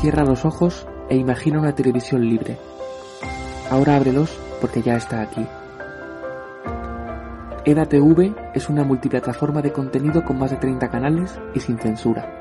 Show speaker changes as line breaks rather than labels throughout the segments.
Cierra los ojos e imagina una televisión libre. Ahora ábrelos porque ya está aquí. EDATV es una multiplataforma de contenido con más de 30 canales y sin censura.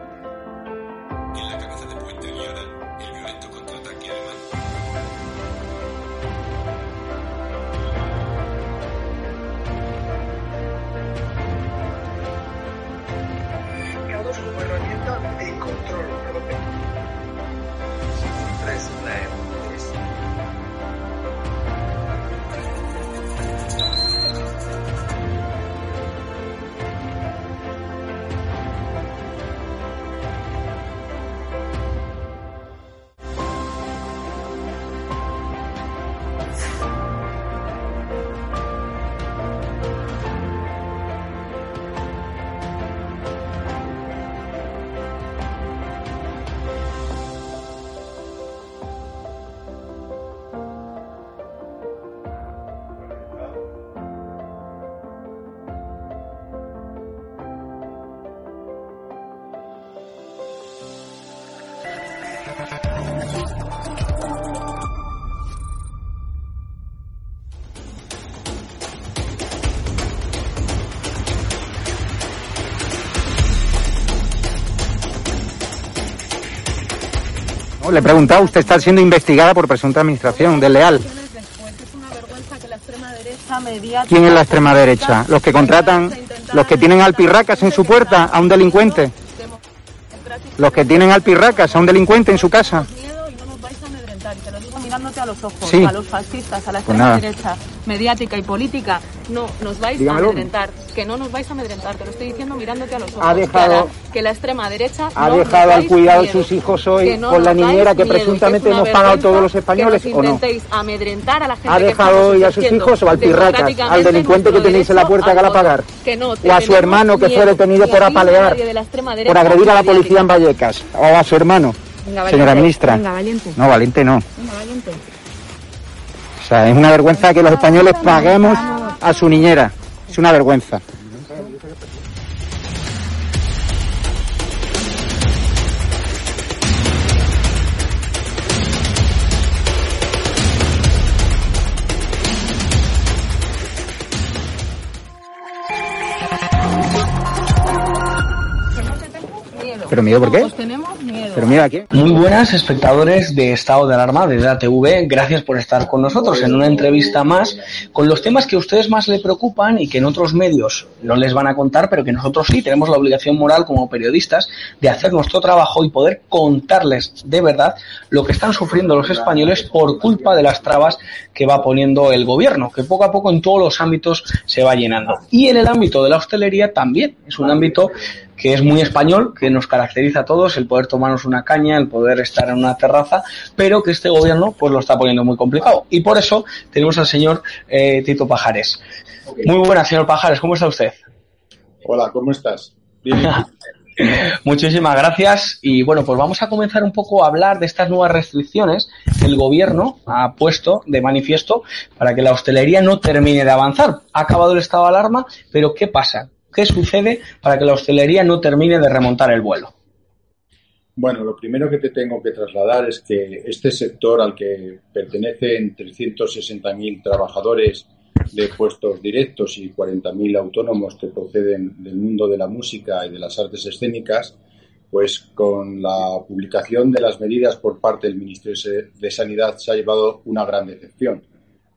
Le he preguntado, usted está siendo investigada por presunta administración desleal. ¿Quién es la extrema derecha? ¿Los que contratan, los que tienen alpirracas en su puerta a un delincuente? ¿Los que tienen alpirracas a un delincuente en su casa?
mirándote a los ojos,
Sí.
a los fascistas, a la
Pues
extrema
nada.
derecha, mediática y política. No, nos vais
Dígamelo.
a amedrentar. Que no nos vais a amedrentar. Te lo estoy diciendo mirándote a los ojos.
Ha dejado-
Clara, que la extrema derecha
¿Ha
no
dejado al cuidado de sus hijos hoy
no
con la niñera que
miedo,
presuntamente hemos pagado todos los españoles
que
o no?
amedrentar a la gente
¿Ha dejado hoy a sus hijos o al pirracas, al delincuente que tenéis en la puerta que
al
pagar?
Que no,
¿O a su hermano que fue detenido
Ni
por apalear, por agredir a la policía en Vallecas? ¿O a su hermano?
Venga.
Señora ministra.
Venga, valiente.
No, valiente no.
Venga, valiente.
O sea, es una vergüenza que los españoles paguemos a su niñera. Es una vergüenza. ¿Pero miedo por qué?
Pues tenemos.
Muy buenas espectadores de Estado de Alarma de DATV, gracias por estar con nosotros en una entrevista más con los temas que a ustedes más le preocupan y que en otros medios no les van a contar, pero que nosotros sí tenemos la obligación moral como periodistas de hacer nuestro trabajo y poder contarles de verdad lo que están sufriendo los españoles por culpa de las trabas que va poniendo el gobierno, que poco a poco en todos los ámbitos se va llenando. Y en el ámbito de la hostelería también, es un ámbito que es muy español, que nos caracteriza a todos, el poder tomarnos una caña, el poder estar en una terraza, pero que este gobierno pues lo está poniendo muy complicado. Y por eso tenemos al señor eh, Tito Pajares. Muy buenas, señor Pajares, ¿cómo está usted?
Hola, ¿cómo estás? Bien.
Muchísimas gracias y bueno, pues vamos a comenzar un poco a hablar de estas nuevas restricciones que el gobierno ha puesto de manifiesto para que la hostelería no termine de avanzar. Ha acabado el estado de alarma, pero ¿qué pasa? ¿Qué sucede para que la hostelería no termine de remontar el vuelo?
Bueno, lo primero que te tengo que trasladar es que este sector al que pertenecen 360.000 trabajadores de puestos directos y 40.000 autónomos que proceden del mundo de la música y de las artes escénicas, pues con la publicación de las medidas por parte del Ministerio de Sanidad se ha llevado una gran decepción.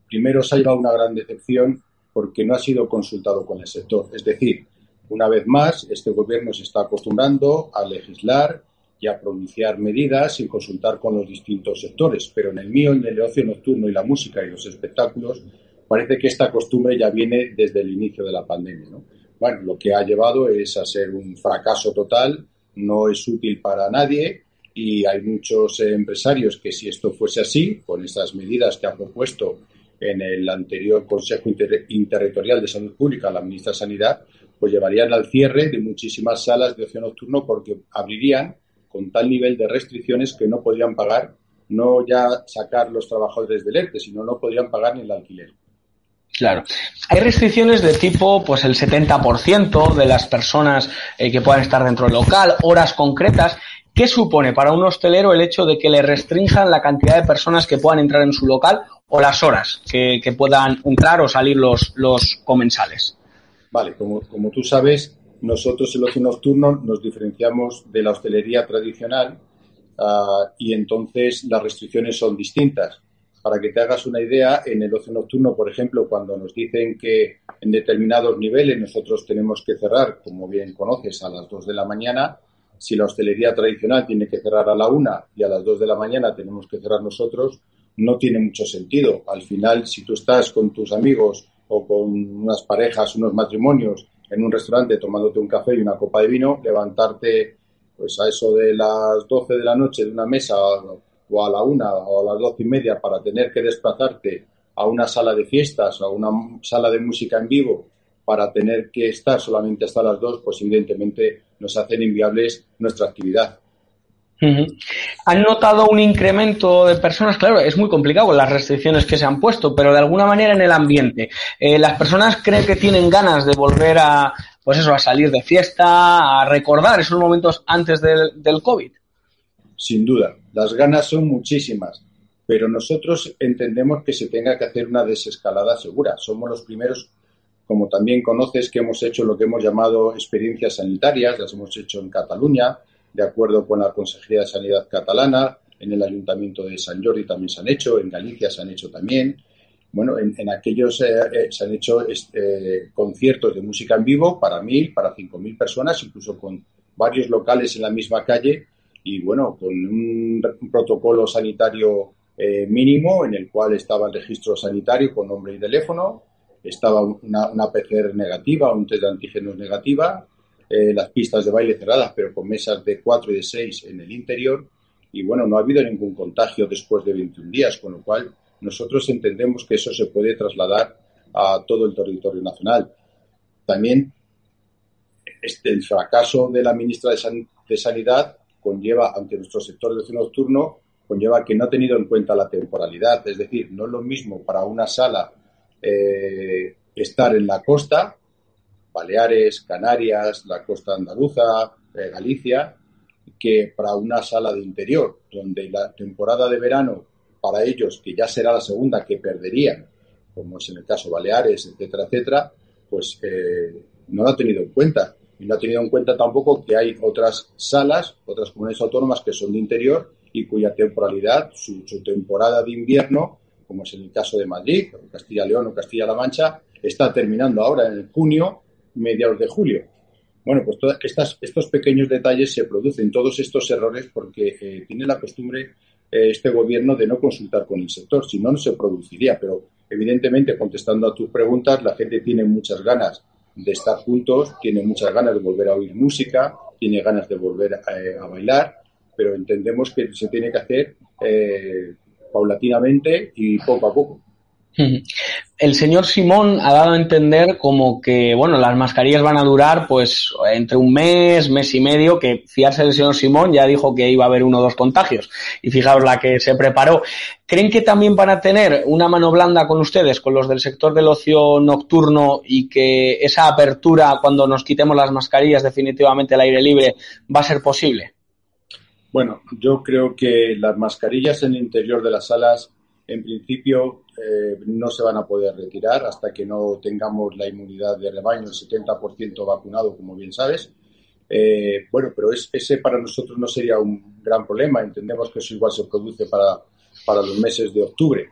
Primero se ha llevado una gran decepción porque no ha sido consultado con el sector. Es decir, una vez más, este gobierno se está acostumbrando a legislar y a pronunciar medidas sin consultar con los distintos sectores. Pero en el mío, en el ocio nocturno y la música y los espectáculos, parece que esta costumbre ya viene desde el inicio de la pandemia. ¿no? Bueno, lo que ha llevado es a ser un fracaso total, no es útil para nadie y hay muchos empresarios que si esto fuese así, con estas medidas que ha propuesto en el anterior Consejo Interterritorial de Salud Pública la ministra de Sanidad, pues llevarían al cierre de muchísimas salas de ocio nocturno porque abrirían con tal nivel de restricciones que no podrían pagar, no ya sacar los trabajadores del ERTE, sino no podrían pagar ni el alquiler.
Claro. Hay restricciones de tipo, pues el 70% de las personas eh, que puedan estar dentro del local, horas concretas. ¿Qué supone para un hostelero el hecho de que le restrinjan la cantidad de personas que puedan entrar en su local o las horas que, puedan entrar o salir los, los comensales?
Vale, como, como tú sabes, nosotros el ocio nocturno nos diferenciamos de la hostelería tradicional uh, y entonces las restricciones son distintas. Para que te hagas una idea, en el ocio nocturno, por ejemplo, cuando nos dicen que en determinados niveles nosotros tenemos que cerrar, como bien conoces, a las 2 de la mañana, si la hostelería tradicional tiene que cerrar a la 1 y a las 2 de la mañana tenemos que cerrar nosotros, no tiene mucho sentido. Al final, si tú estás con tus amigos o con unas parejas, unos matrimonios en un restaurante tomándote un café y una copa de vino, levantarte pues a eso de las 12 de la noche de una mesa o a la una o a las doce y media para tener que desplazarte a una sala de fiestas o a una sala de música en vivo para tener que estar solamente hasta las dos, pues evidentemente nos hacen inviables nuestra actividad.
¿Han notado un incremento de personas? Claro, es muy complicado con las restricciones que se han puesto, pero de alguna manera en el ambiente. Eh, ¿Las personas creen que tienen ganas de volver a, pues eso, a salir de fiesta, a recordar esos momentos antes del, del COVID?
Sin duda, las ganas son muchísimas, pero nosotros entendemos que se tenga que hacer una desescalada segura. Somos los primeros como también conoces que hemos hecho lo que hemos llamado experiencias sanitarias, las hemos hecho en Cataluña, de acuerdo con la Consejería de Sanidad catalana, en el Ayuntamiento de San Jordi también se han hecho, en Galicia se han hecho también. Bueno, en, aquellos eh, eh, se han hecho este, conciertos de música en vivo para mil, para cinco mil personas, incluso con varios locales en la misma calle y bueno, con un, protocolo sanitario eh, mínimo en el cual estaba el registro sanitario con nombre y teléfono, estaba una, PCR negativa, un test de antígenos negativa, eh, las pistas de baile cerradas, pero con mesas de 4 y de 6 en el interior. Y bueno, no ha habido ningún contagio después de 21 días, con lo cual nosotros entendemos que eso se puede trasladar a todo el territorio nacional. También este, el fracaso de la ministra de, Sanidad conlleva, ante nuestro sector de ocio nocturno, conlleva que no ha tenido en cuenta la temporalidad. Es decir, no es lo mismo para una sala eh, estar en la costa Baleares, Canarias, la costa andaluza, eh, Galicia, que para una sala de interior, donde la temporada de verano para ellos, que ya será la segunda que perderían, como es en el caso Baleares, etcétera, etcétera, pues eh, no lo ha tenido en cuenta. Y no ha tenido en cuenta tampoco que hay otras salas, otras comunidades autónomas que son de interior y cuya temporalidad, su, su temporada de invierno, como es el caso de Madrid, Castilla-León o Castilla-La Mancha, está terminando ahora en junio mediados de julio. Bueno, pues todas estas, estos pequeños detalles se producen, todos estos errores, porque eh, tiene la costumbre eh, este gobierno de no consultar con el sector, si no, no se produciría. Pero evidentemente, contestando a tus preguntas, la gente tiene muchas ganas de estar juntos, tiene muchas ganas de volver a oír música, tiene ganas de volver a, eh, a bailar, pero entendemos que se tiene que hacer paulatinamente y poco a poco.
El señor Simón ha dado a entender como que, bueno, las mascarillas van a durar pues entre un mes, mes y medio, que fiarse del señor Simón ya dijo que iba a haber uno o dos contagios. Y fijaos la que se preparó. ¿Creen que también van a tener una mano blanda con ustedes, con los del sector del ocio nocturno y que esa apertura cuando nos quitemos las mascarillas definitivamente al aire libre va a ser posible?
Bueno, yo creo que las mascarillas en el interior de las salas en principio eh, no se van a poder retirar hasta que no tengamos la inmunidad de rebaño, el 70% vacunado, como bien sabes. Eh, bueno, pero ese para nosotros no sería un gran problema. Entendemos que eso igual se produce para, para los meses de octubre.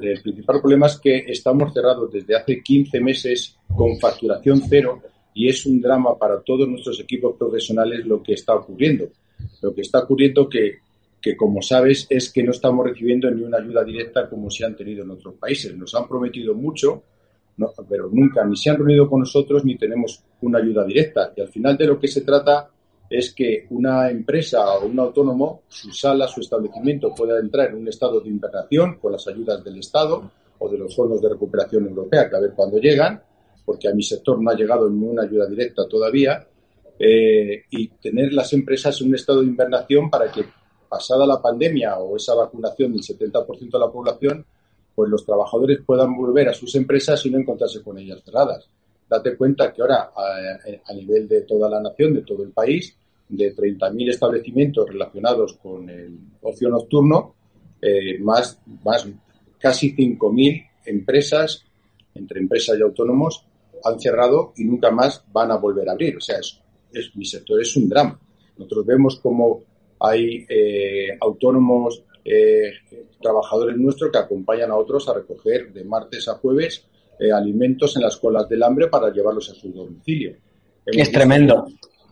el principal problema es que estamos cerrados desde hace 15 meses con facturación cero y es un drama para todos nuestros equipos profesionales lo que está ocurriendo. Lo que está ocurriendo que que como sabes es que no estamos recibiendo ni una ayuda directa como se han tenido en otros países. Nos han prometido mucho, pero nunca ni se han reunido con nosotros ni tenemos una ayuda directa. Y al final de lo que se trata es que una empresa o un autónomo, su sala, su establecimiento pueda entrar en un estado de invernación con las ayudas del Estado o de los fondos de recuperación europea, que a ver cuándo llegan, porque a mi sector no ha llegado ninguna ayuda directa todavía, eh, y tener las empresas en un estado de invernación para que pasada la pandemia o esa vacunación del 70% de la población, pues los trabajadores puedan volver a sus empresas y no encontrarse con ellas cerradas. Date cuenta que ahora, a, nivel de toda la nación, de todo el país, de 30.000 establecimientos relacionados con el ocio nocturno, eh, más, más casi 5.000 empresas, entre empresas y autónomos, han cerrado y nunca más van a volver a abrir. O sea, es, es, mi sector es un drama. Nosotros vemos como hay eh, autónomos, eh, trabajadores nuestros que acompañan a otros a recoger de martes a jueves eh, alimentos en las colas del hambre para llevarlos a su domicilio.
es tremendo.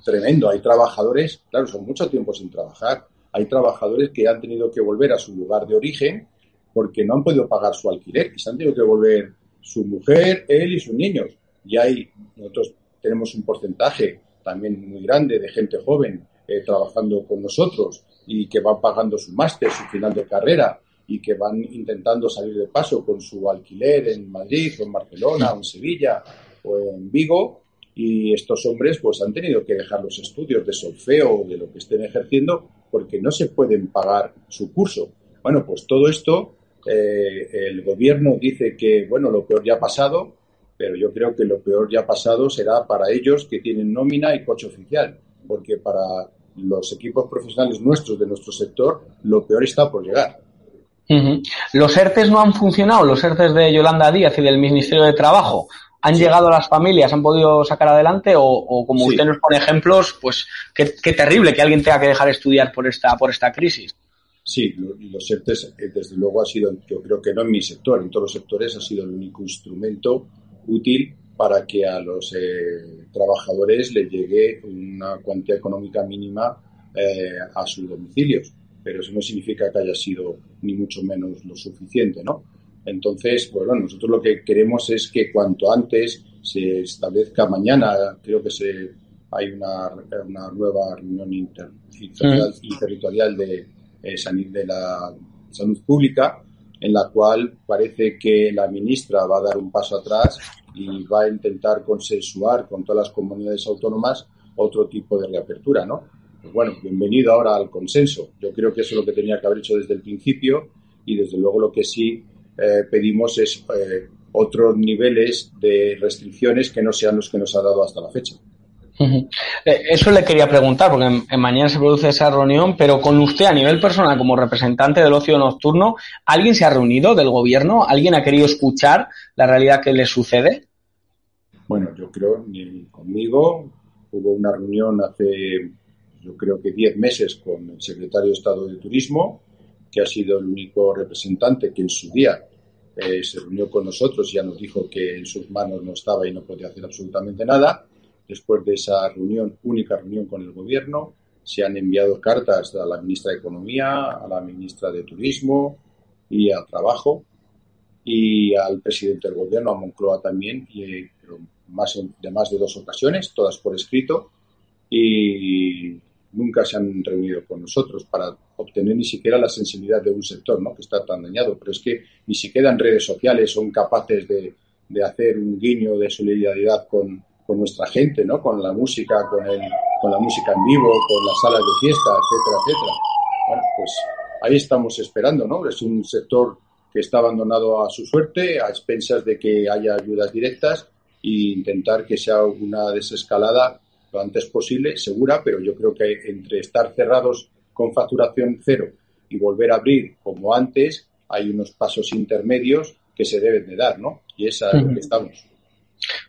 Tremendo. Hay trabajadores, claro, son mucho tiempo sin trabajar. Hay trabajadores que han tenido que volver a su lugar de origen porque no han podido pagar su alquiler y se han tenido que volver su mujer, él y sus niños. Y hay, nosotros tenemos un porcentaje también muy grande de gente joven eh, trabajando con nosotros y que van pagando su máster, su final de carrera y que van intentando salir de paso con su alquiler en Madrid o en Barcelona o en Sevilla o en Vigo y estos hombres pues han tenido que dejar los estudios de solfeo o de lo que estén ejerciendo porque no se pueden pagar su curso. Bueno, pues todo esto eh, el gobierno dice que bueno lo peor ya ha pasado, pero yo creo que lo peor ya pasado será para ellos que tienen nómina y coche oficial, porque para los equipos profesionales nuestros de nuestro sector, lo peor está por llegar.
¿Los ERTES no han funcionado? ¿Los ERTES de Yolanda Díaz y del Ministerio de Trabajo? ¿Han llegado a las familias? ¿Han podido sacar adelante? O, como usted nos pone ejemplos, pues qué, terrible que alguien tenga que dejar estudiar por esta, por esta crisis.
Sí, los ERTES, eh, desde luego, ha sido, yo creo que no en mi sector, en todos los sectores ha sido el único instrumento útil para que a los eh, trabajadores les llegue una cuantía económica mínima eh, a sus domicilios. Pero eso no significa que haya sido ni mucho menos lo suficiente, ¿no? Entonces, pues bueno, nosotros lo que queremos es que cuanto antes se establezca mañana, creo que se hay una, una nueva reunión inter, interterritorial de, eh, de la salud pública, en la cual parece que la ministra va a dar un paso atrás y va a intentar consensuar con todas las comunidades autónomas otro tipo de reapertura, ¿no? Pues bueno, bienvenido ahora al consenso. Yo creo que eso es lo que tenía que haber hecho desde el principio y desde luego lo que sí eh, pedimos es eh, otros niveles de restricciones que no sean los que nos ha dado hasta la fecha.
Eh, eso le quería preguntar, porque mañana se produce esa reunión, pero con usted a nivel personal, como representante del ocio nocturno, ¿alguien se ha reunido del gobierno? ¿Alguien ha querido escuchar la realidad que le sucede?
Bueno, yo creo, ni conmigo, hubo una reunión hace, yo creo que 10 meses con el secretario de Estado de Turismo, que ha sido el único representante que en su día eh, se reunió con nosotros y ya nos dijo que en sus manos no estaba y no podía hacer absolutamente nada Después de esa reunión, única reunión con el Gobierno, se han enviado cartas a la ministra de Economía, a la ministra de Turismo y al Trabajo y al presidente del Gobierno, a Moncloa también, y, más, de más de dos ocasiones, todas por escrito, y nunca se han reunido con nosotros para obtener ni siquiera la sensibilidad de un sector ¿no? que está tan dañado. Pero es que ni siquiera en redes sociales son capaces de, de hacer un guiño de solidaridad con, con nuestra gente, ¿no? Con la música, con el, con la música en vivo, con las salas de fiesta, etcétera, etcétera. Bueno, pues ahí estamos esperando, ¿no? Es un sector que está abandonado a su suerte, a expensas de que haya ayudas directas e intentar que sea una desescalada lo antes posible, segura, pero yo creo que entre estar cerrados con facturación cero y volver a abrir como antes, hay unos pasos intermedios que se deben de dar, ¿no? Y es lo que estamos.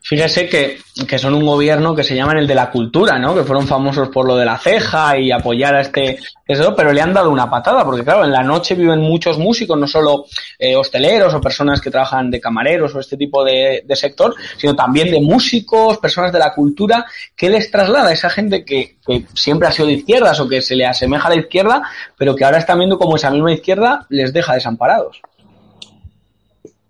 Fíjese que, que, son un gobierno que se llaman el de la cultura, ¿no? Que fueron famosos por lo de la ceja y apoyar a este, eso, pero le han dado una patada, porque claro, en la noche viven muchos músicos, no solo eh, hosteleros o personas que trabajan de camareros o este tipo de, sector, sino también de músicos, personas de la cultura. ¿Qué les traslada a esa gente que, que siempre ha sido de izquierdas o que se le asemeja a la izquierda, pero que ahora están viendo como esa misma izquierda les deja desamparados?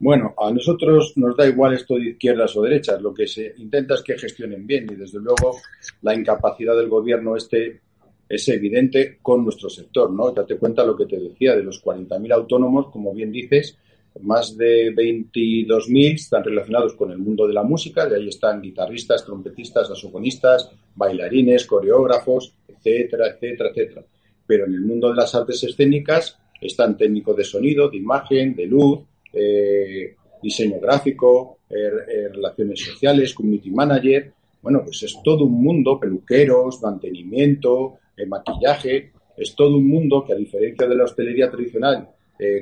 Bueno, a nosotros nos da igual esto de izquierdas o derechas, lo que se intenta es que gestionen bien y desde luego la incapacidad del gobierno este es evidente con nuestro sector, ¿no? Date cuenta lo que te decía de los 40.000 autónomos, como bien dices, más de 22.000 están relacionados con el mundo de la música, de ahí están guitarristas, trompetistas, saxofonistas, bailarines, coreógrafos, etcétera, etcétera, etcétera. Pero en el mundo de las artes escénicas están técnicos de sonido, de imagen, de luz, eh, diseño gráfico, eh, eh, relaciones sociales, community manager. Bueno, pues es todo un mundo, peluqueros, mantenimiento, maquillaje, es todo un mundo que a diferencia de la hostelería tradicional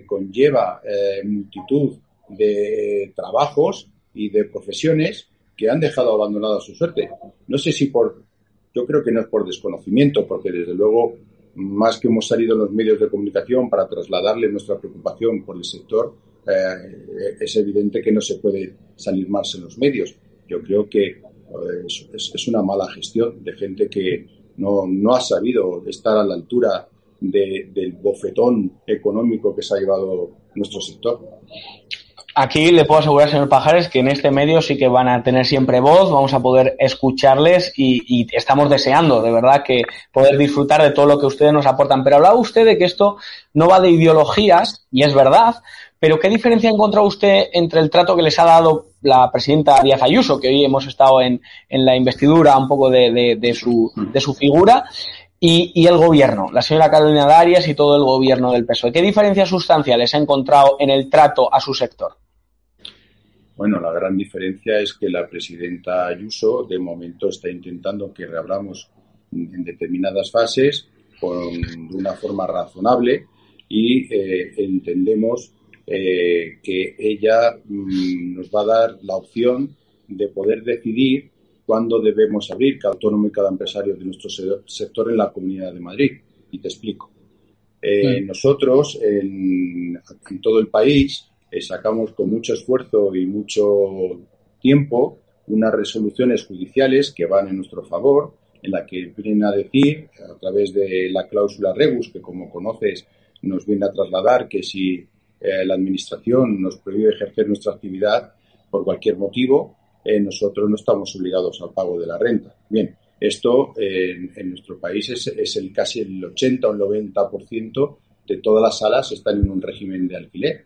conlleva multitud de trabajos y de profesiones que han dejado abandonada su suerte. No sé si por, yo creo que no es por desconocimiento, porque desde luego, más que hemos salido en los medios de comunicación para trasladarle nuestra preocupación por el sector, eh, es evidente que no se puede salir más en los medios. Yo creo que eh, es, es, una mala gestión de gente que no, no ha sabido estar a la altura de, del bofetón económico que se ha llevado nuestro sector.
Aquí le puedo asegurar, señor Pajares, que en este medio sí que van a tener siempre voz, vamos a poder escucharles y, y, estamos deseando, de verdad, que poder disfrutar de todo lo que ustedes nos aportan. Pero hablaba usted de que esto no va de ideologías, y es verdad, pero ¿qué diferencia ha encontrado usted entre el trato que les ha dado la presidenta Díaz Ayuso, que hoy hemos estado en, en la investidura un poco de, de, de, su, de su figura, y, y, el gobierno, la señora Carolina Darias y todo el gobierno del PSOE? ¿Qué diferencias sustanciales ha encontrado en el trato a su sector?
Bueno, la gran diferencia es que la presidenta Ayuso de momento está intentando que reabramos en determinadas fases con, de una forma razonable y eh, entendemos eh, que ella mmm, nos va a dar la opción de poder decidir cuándo debemos abrir cada autónomo y cada empresario de nuestro sector en la Comunidad de Madrid. Y te explico. Eh, sí. Nosotros, en, en, todo el país, eh, sacamos con mucho esfuerzo y mucho tiempo unas resoluciones judiciales que van en nuestro favor, en la que vienen a decir, a través de la cláusula rebus, que como conoces nos viene a trasladar que si eh, la Administración nos prohíbe ejercer nuestra actividad por cualquier motivo, eh, nosotros no estamos obligados al pago de la renta. Bien, esto en, en, nuestro país es, es, el casi el 80 o el 90% de todas las salas están en un régimen de alquiler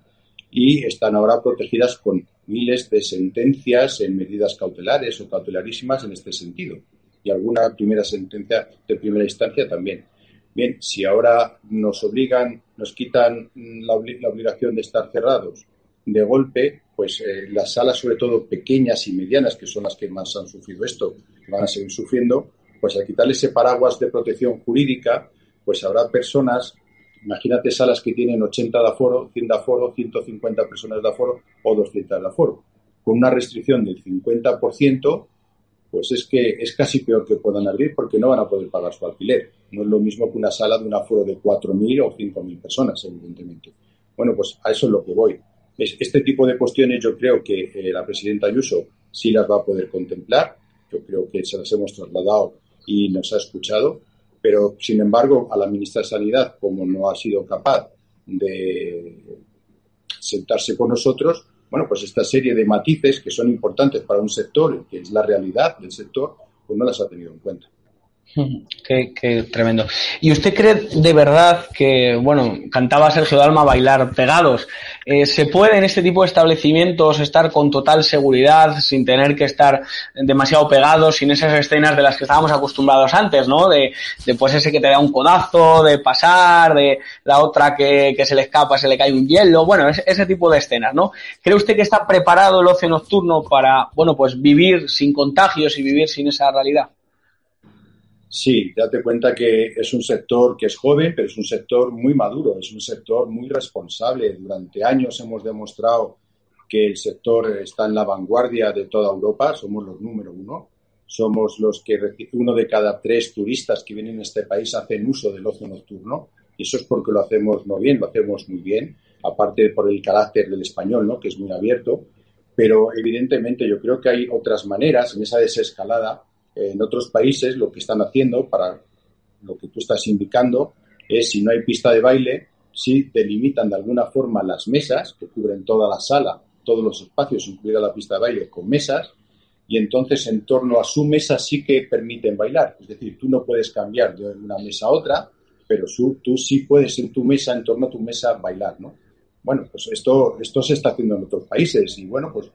y están ahora protegidas con miles de sentencias en medidas cautelares o cautelarísimas en este sentido y alguna primera sentencia de primera instancia también. Bien, si ahora nos obligan, nos quitan la, obli la obligación de estar cerrados. De golpe, pues eh, las salas, sobre todo pequeñas y medianas, que son las que más han sufrido esto, van a seguir sufriendo, pues al quitarle ese paraguas de protección jurídica, pues habrá personas, imagínate salas que tienen 80 de aforo, 100 de aforo, 150 personas de aforo o 200 de aforo, con una restricción del 50%, pues es que es casi peor que puedan abrir porque no van a poder pagar su alquiler. No es lo mismo que una sala de un aforo de 4.000 o 5.000 personas, evidentemente. Bueno, pues a eso es lo que voy. Es, este tipo de cuestiones yo creo que eh, la presidenta Ayuso sí las va a poder contemplar. Yo creo que se las hemos trasladado y nos ha escuchado. Pero, sin embargo, a la ministra de Sanidad, como no ha sido capaz de sentarse con nosotros, bueno, pues esta serie de matices que son importantes para un sector, que es la realidad del sector, pues no las ha tenido en cuenta.
Qué, tremendo. ¿Y usted cree de verdad que, bueno, cantaba Sergio Dalma bailar pegados? Eh, ¿Se puede en este tipo de establecimientos estar con total seguridad, sin tener que estar demasiado pegados, sin esas escenas de las que estábamos acostumbrados antes, ¿no? De, de pues ese que te da un codazo, de pasar, de la otra que, que se le escapa, se le cae un hielo, bueno, ese tipo de escenas, ¿no? ¿Cree usted que está preparado el ocio nocturno para, bueno, pues vivir sin contagios y vivir sin esa realidad?
Sí, date cuenta que es un sector que es joven, pero es un sector muy maduro, es un sector muy responsable. Durante años hemos demostrado que el sector está en la vanguardia de toda Europa, somos los número uno. Somos los que uno de cada tres turistas que vienen a este país hacen uso del ocio nocturno. Y eso es porque lo hacemos no bien, lo hacemos muy bien, aparte por el carácter del español, ¿no? que es muy abierto. Pero evidentemente yo creo que hay otras maneras en esa desescalada. En otros países lo que están haciendo, para lo que tú estás indicando, es si no hay pista de baile, si delimitan de alguna forma las mesas que cubren toda la sala, todos los espacios, incluida la pista de baile, con mesas, y entonces en torno a su mesa sí que permiten bailar. Es decir, tú no puedes cambiar de una mesa a otra, pero tú, sí puedes en tu mesa, en torno a tu mesa, bailar, ¿no? Bueno, pues esto, esto se está haciendo en otros países y bueno, pues,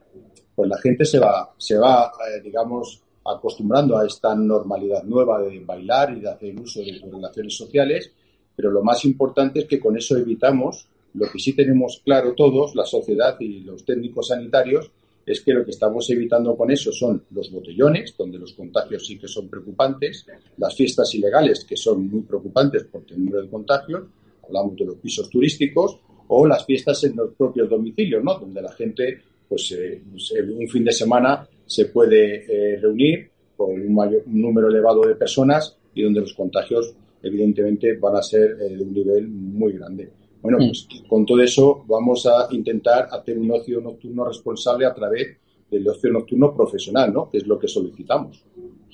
pues la gente se va, se va eh, digamos, acostumbrando a esta normalidad nueva de bailar y de hacer uso de relaciones sociales, pero lo más importante es que con eso evitamos lo que sí tenemos claro todos, la sociedad y los técnicos sanitarios, es que lo que estamos evitando con eso son los botellones, donde los contagios sí que son preocupantes, las fiestas ilegales, que son muy preocupantes por el número de contagios, hablamos de los pisos turísticos, o las fiestas en los propios domicilios, ¿no? donde la gente, pues, eh, pues un fin de semana se puede eh, reunir con un, mayor, un número elevado de personas y donde los contagios, evidentemente, van a ser eh, de un nivel muy grande. Bueno, mm. pues con todo eso vamos a intentar hacer un ocio nocturno responsable a través del ocio nocturno profesional, ¿no? Que es lo que solicitamos.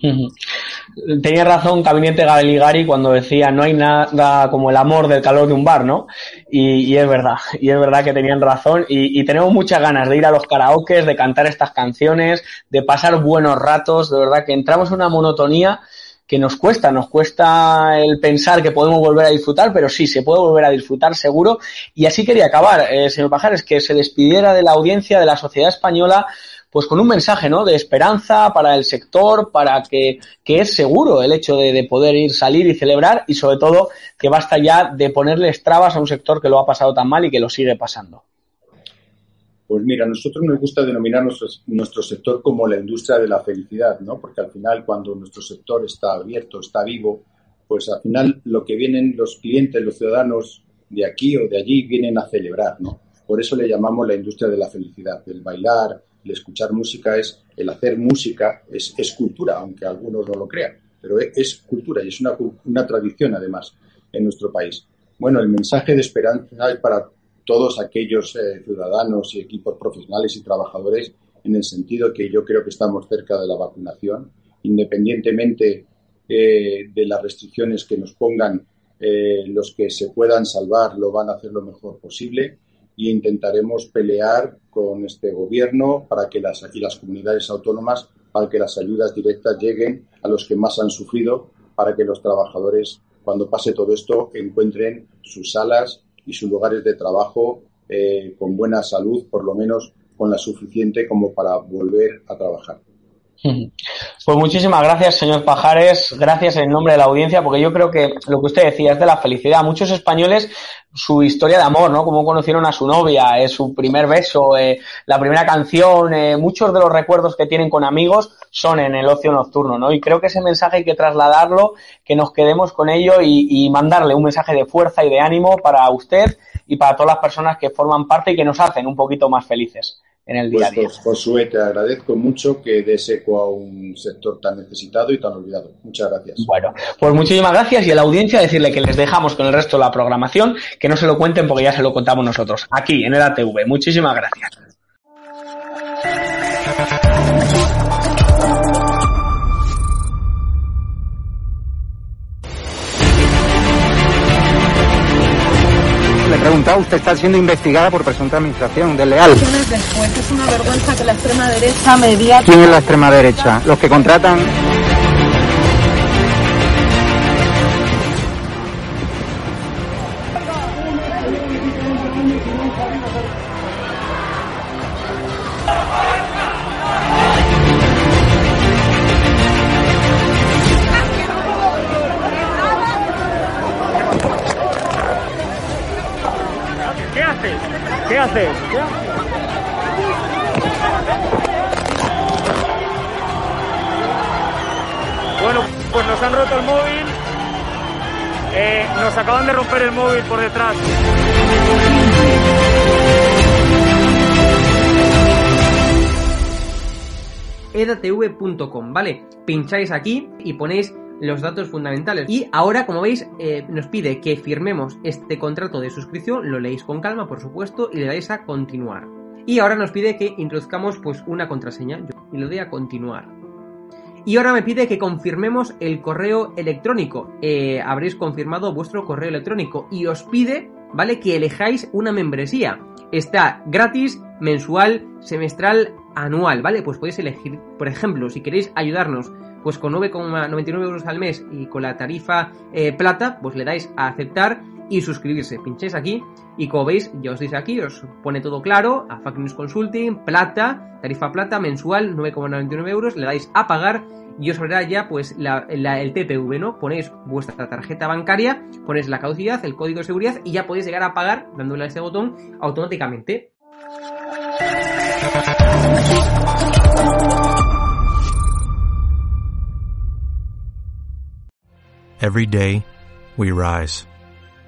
Tenía razón Gabinete Galigari cuando decía no hay nada como el amor del calor de un bar, ¿no? Y, es verdad, y es verdad que tenían razón y, tenemos muchas ganas de ir a los karaokes, de cantar estas canciones, de pasar buenos ratos, de verdad que entramos en una monotonía que nos cuesta, nos cuesta el pensar que podemos volver a disfrutar, pero sí, se puede volver a disfrutar seguro. Y así quería acabar, eh, señor Pajares, que se despidiera de la audiencia de la sociedad española, pues con un mensaje, ¿no? De esperanza para el sector, para que, que es seguro el hecho de, de poder ir, salir y celebrar, y sobre todo que basta ya de ponerles trabas a un sector que lo ha pasado tan mal y que lo sigue pasando.
Pues mira, a nosotros nos gusta denominar nuestro, sector como la industria de la felicidad, ¿no? Porque al final cuando nuestro sector está abierto, está vivo, pues al final lo que vienen los clientes, los ciudadanos de aquí o de allí vienen a celebrar, ¿no? Por eso le llamamos la industria de la felicidad. El bailar, el escuchar música es, el hacer música es, es cultura, aunque algunos no lo crean, pero es, es cultura y es una, una tradición además en nuestro país. Bueno, el mensaje de esperanza es para todos aquellos eh, ciudadanos y equipos profesionales y trabajadores en el sentido que yo creo que estamos cerca de la vacunación, independientemente eh, de las restricciones que nos pongan, eh, los que se puedan salvar lo van a hacer lo mejor posible y intentaremos pelear con este gobierno para que las, y las comunidades autónomas para que las ayudas directas lleguen a los que más han sufrido, para que los trabajadores, cuando pase todo esto, encuentren sus salas y sus lugares de trabajo eh, con buena salud, por lo menos con la suficiente como para volver a trabajar.
Pues muchísimas gracias, señor Pajares. Gracias en nombre de la audiencia, porque yo creo que lo que usted decía es de la felicidad. Muchos españoles, su historia de amor, ¿no? Cómo conocieron a su novia, eh, su primer beso, eh, la primera canción, eh, muchos de los recuerdos que tienen con amigos son en el ocio nocturno, ¿no? Y creo que ese mensaje hay que trasladarlo, que nos quedemos con ello y, y mandarle un mensaje de fuerza y de ánimo para usted y para todas las personas que forman parte y que nos hacen un poquito más felices en el día a
día. Pues, Josué, te agradezco mucho que des eco a un sector tan necesitado y tan olvidado. Muchas gracias.
Bueno, pues muchísimas gracias y a la audiencia decirle que les dejamos con el resto de la programación, que no se lo cuenten porque ya se lo contamos nosotros, aquí en el ATV. Muchísimas gracias.
Preguntado, usted está siendo investigada por presunta administración desleal.
Después es una vergüenza que la extrema derecha media.
¿Quién es la extrema derecha? Los que contratan
romper el móvil por detrás.
edatv.com, ¿vale? Pincháis aquí y ponéis los datos fundamentales. Y ahora, como veis, eh, nos pide que firmemos este contrato de suscripción, lo leéis con calma, por supuesto, y le dais a continuar. Y ahora nos pide que introduzcamos pues una contraseña. Y le doy a continuar. Y ahora me pide que confirmemos el correo electrónico. Eh, habréis confirmado vuestro correo electrónico y os pide, ¿vale? Que elijáis una membresía. Está gratis, mensual, semestral, anual, ¿vale? Pues podéis elegir, por ejemplo, si queréis ayudarnos pues con 9,99 euros al mes y con la tarifa eh, plata, pues le dais a aceptar y suscribirse. Pincháis aquí y como veis, ya os dice aquí, os pone todo claro, a Fact News Consulting, plata, tarifa plata, mensual, 9,99 euros, le dais a pagar y os verá ya pues el TPV, ¿no? Ponéis vuestra tarjeta bancaria, ponéis la caducidad, el código de seguridad y ya podéis llegar a pagar dándole a este botón automáticamente.
Every day, we rise,